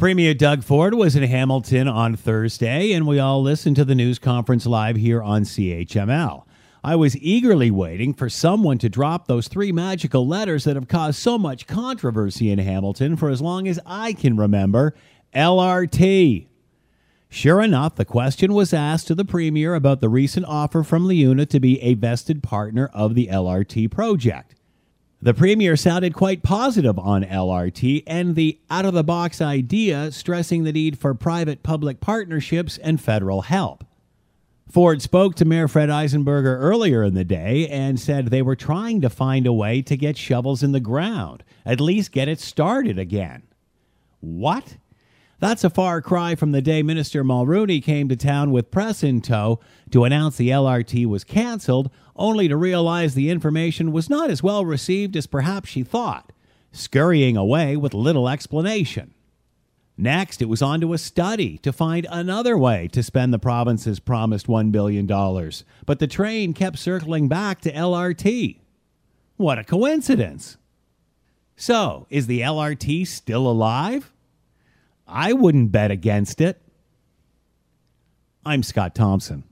Premier Doug Ford was in Hamilton on Thursday, and we all listened to the news conference live here on CHML. I was eagerly waiting for someone to drop those three magical letters that have caused so much controversy in Hamilton for as long as I can remember LRT. Sure enough, the question was asked to the Premier about the recent offer from LiUNA to be a vested partner of the LRT project. The Premier sounded quite positive on LRT and the out of the box idea, stressing the need for private public partnerships and federal help. Ford spoke to Mayor Fred Eisenberger earlier in the day and said they were trying to find a way to get shovels in the ground, at least get it started again. What? That's a far cry from the day Minister Mulroney came to town with press in tow to announce the LRT was canceled, only to realize the information was not as well received as perhaps she thought, scurrying away with little explanation. Next, it was on to a study to find another way to spend the province's promised $1 billion, but the train kept circling back to LRT. What a coincidence! So, is the LRT still alive? I wouldn't bet against it. I'm Scott Thompson.